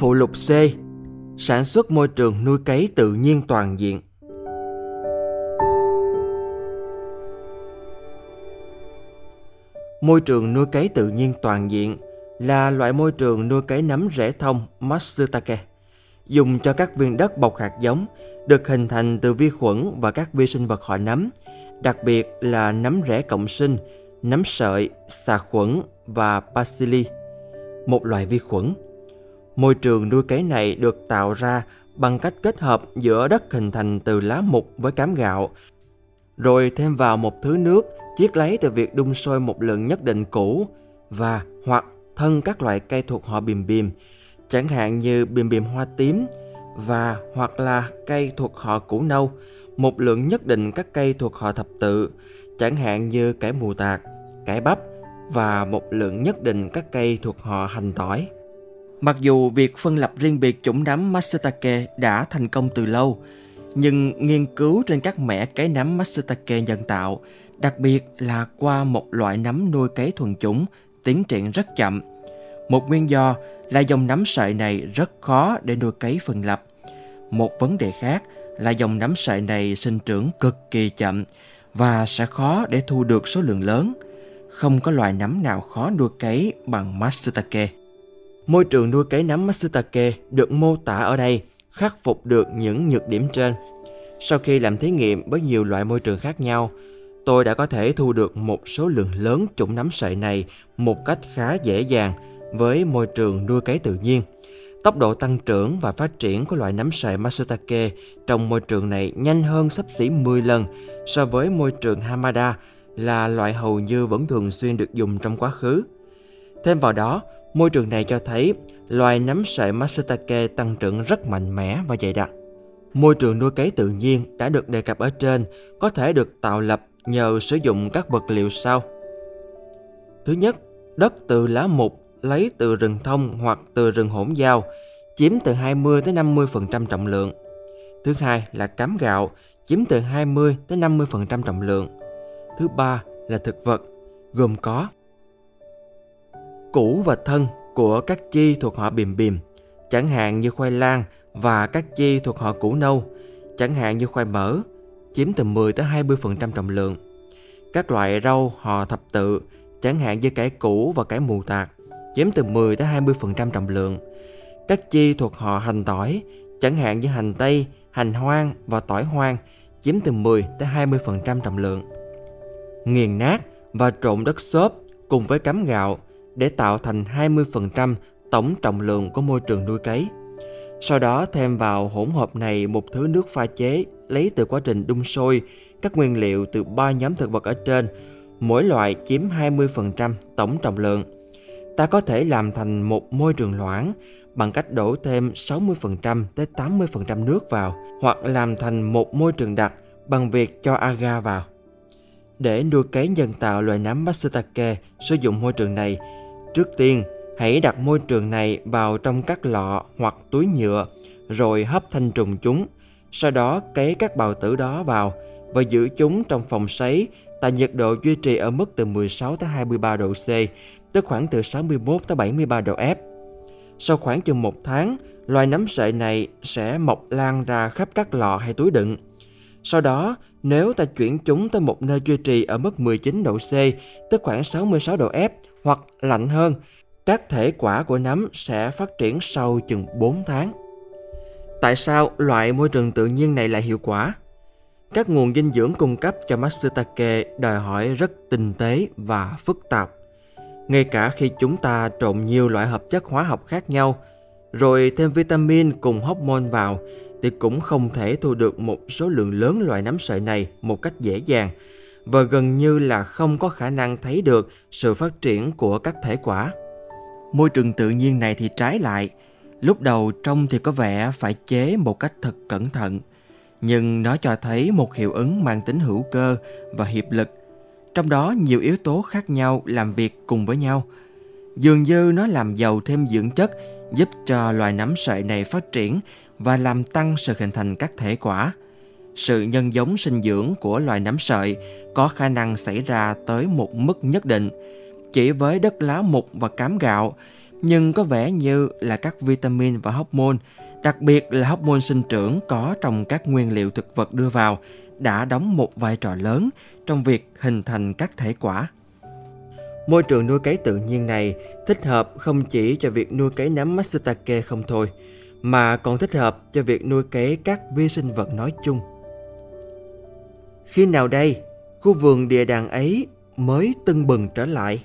Phụ lục C Sản xuất môi trường nuôi cấy tự nhiên toàn diện Môi trường nuôi cấy tự nhiên toàn diện là loại môi trường nuôi cấy nấm rễ thông Matsutake dùng cho các viên đất bọc hạt giống được hình thành từ vi khuẩn và các vi sinh vật họ nấm, đặc biệt là nấm rễ cộng sinh, nấm sợi, xà khuẩn và bacilli, một loại vi khuẩn. Môi trường nuôi cấy này được tạo ra bằng cách kết hợp giữa đất hình thành từ lá mục với cám gạo, rồi thêm vào một thứ nước chiết lấy từ việc đun sôi một lượng nhất định củ và hoặc thân các loại cây thuộc họ bìm bìm, chẳng hạn như bìm bìm hoa tím và hoặc là cây thuộc họ củ nâu, một lượng nhất định các cây thuộc họ thập tự, chẳng hạn như cải mù tạt, cải bắp và một lượng nhất định các cây thuộc họ hành tỏi. Mặc dù việc phân lập riêng biệt chủng nấm Matsutake đã thành công từ lâu, nhưng nghiên cứu trên các mẻ cấy nấm Matsutake nhân tạo, đặc biệt là qua một loại nấm nuôi cấy thuần chủng, tiến triển rất chậm. Một nguyên do là dòng nấm sợi này rất khó để nuôi cấy phân lập. Một vấn đề khác là dòng nấm sợi này sinh trưởng cực kỳ chậm và sẽ khó để thu được số lượng lớn. Không có loài nấm nào khó nuôi cấy bằng Matsutake. Môi trường nuôi cấy nấm Matsutake được mô tả ở đây khắc phục được những nhược điểm trên. Sau khi làm thí nghiệm với nhiều loại môi trường khác nhau, tôi đã có thể thu được một số lượng lớn chủng nấm sợi này một cách khá dễ dàng với môi trường nuôi cấy tự nhiên. Tốc độ tăng trưởng và phát triển của loại nấm sợi Matsutake trong môi trường này nhanh hơn sắp xỉ 10 lần so với môi trường Hamada là loại hầu như vẫn thường xuyên được dùng trong quá khứ. Thêm vào đó, môi trường này cho thấy loài nấm sợi Matsutake tăng trưởng rất mạnh mẽ và dày đặc. Môi trường nuôi cấy tự nhiên đã được đề cập ở trên có thể được tạo lập nhờ sử dụng các vật liệu sau. Thứ nhất, đất từ lá mục lấy từ rừng thông hoặc từ rừng hỗn giao chiếm từ 20 tới 50% trọng lượng. Thứ hai là cám gạo chiếm từ 20 tới 50% trọng lượng. Thứ ba là thực vật gồm có củ và thân của các chi thuộc họ bìm bìm, chẳng hạn như khoai lang và các chi thuộc họ củ nâu, chẳng hạn như khoai mỡ, chiếm từ 10 tới 20% trọng lượng. Các loại rau họ thập tự, chẳng hạn như cải củ và cải mù tạt, chiếm từ 10 tới 20% trọng lượng. Các chi thuộc họ hành tỏi, chẳng hạn như hành tây, hành hoang và tỏi hoang, chiếm từ 10 tới 20% trọng lượng. Nghiền nát và trộn đất xốp cùng với cám gạo để tạo thành 20% tổng trọng lượng của môi trường nuôi cấy. Sau đó thêm vào hỗn hợp này một thứ nước pha chế lấy từ quá trình đun sôi các nguyên liệu từ ba nhóm thực vật ở trên, mỗi loại chiếm 20% tổng trọng lượng. Ta có thể làm thành một môi trường loãng bằng cách đổ thêm 60% tới 80% nước vào hoặc làm thành một môi trường đặc bằng việc cho agar vào. Để nuôi cấy nhân tạo loài nấm Matsutake sử dụng môi trường này, trước tiên hãy đặt môi trường này vào trong các lọ hoặc túi nhựa rồi hấp thanh trùng chúng. Sau đó cấy các bào tử đó vào và giữ chúng trong phòng sấy tại nhiệt độ duy trì ở mức từ 16 tới 23 độ C, tức khoảng từ 61 tới 73 độ F. Sau khoảng chừng một tháng, loài nấm sợi này sẽ mọc lan ra khắp các lọ hay túi đựng. Sau đó, nếu ta chuyển chúng tới một nơi duy trì ở mức 19 độ C, tức khoảng 66 độ F hoặc lạnh hơn, các thể quả của nấm sẽ phát triển sau chừng 4 tháng. Tại sao loại môi trường tự nhiên này lại hiệu quả? Các nguồn dinh dưỡng cung cấp cho Matsutake đòi hỏi rất tinh tế và phức tạp. Ngay cả khi chúng ta trộn nhiều loại hợp chất hóa học khác nhau, rồi thêm vitamin cùng hormone vào, thì cũng không thể thu được một số lượng lớn loại nấm sợi này một cách dễ dàng và gần như là không có khả năng thấy được sự phát triển của các thể quả. Môi trường tự nhiên này thì trái lại, lúc đầu trông thì có vẻ phải chế một cách thật cẩn thận, nhưng nó cho thấy một hiệu ứng mang tính hữu cơ và hiệp lực. Trong đó nhiều yếu tố khác nhau làm việc cùng với nhau. Dường như nó làm giàu thêm dưỡng chất giúp cho loài nấm sợi này phát triển và làm tăng sự hình thành các thể quả. Sự nhân giống sinh dưỡng của loài nấm sợi có khả năng xảy ra tới một mức nhất định. Chỉ với đất lá mục và cám gạo, nhưng có vẻ như là các vitamin và hormone, đặc biệt là hormone sinh trưởng có trong các nguyên liệu thực vật đưa vào đã đóng một vai trò lớn trong việc hình thành các thể quả. Môi trường nuôi cấy tự nhiên này thích hợp không chỉ cho việc nuôi cấy nấm matsutake không thôi, mà còn thích hợp cho việc nuôi cấy các vi sinh vật nói chung. Khi nào đây, khu vườn địa đàng ấy mới tưng bừng trở lại?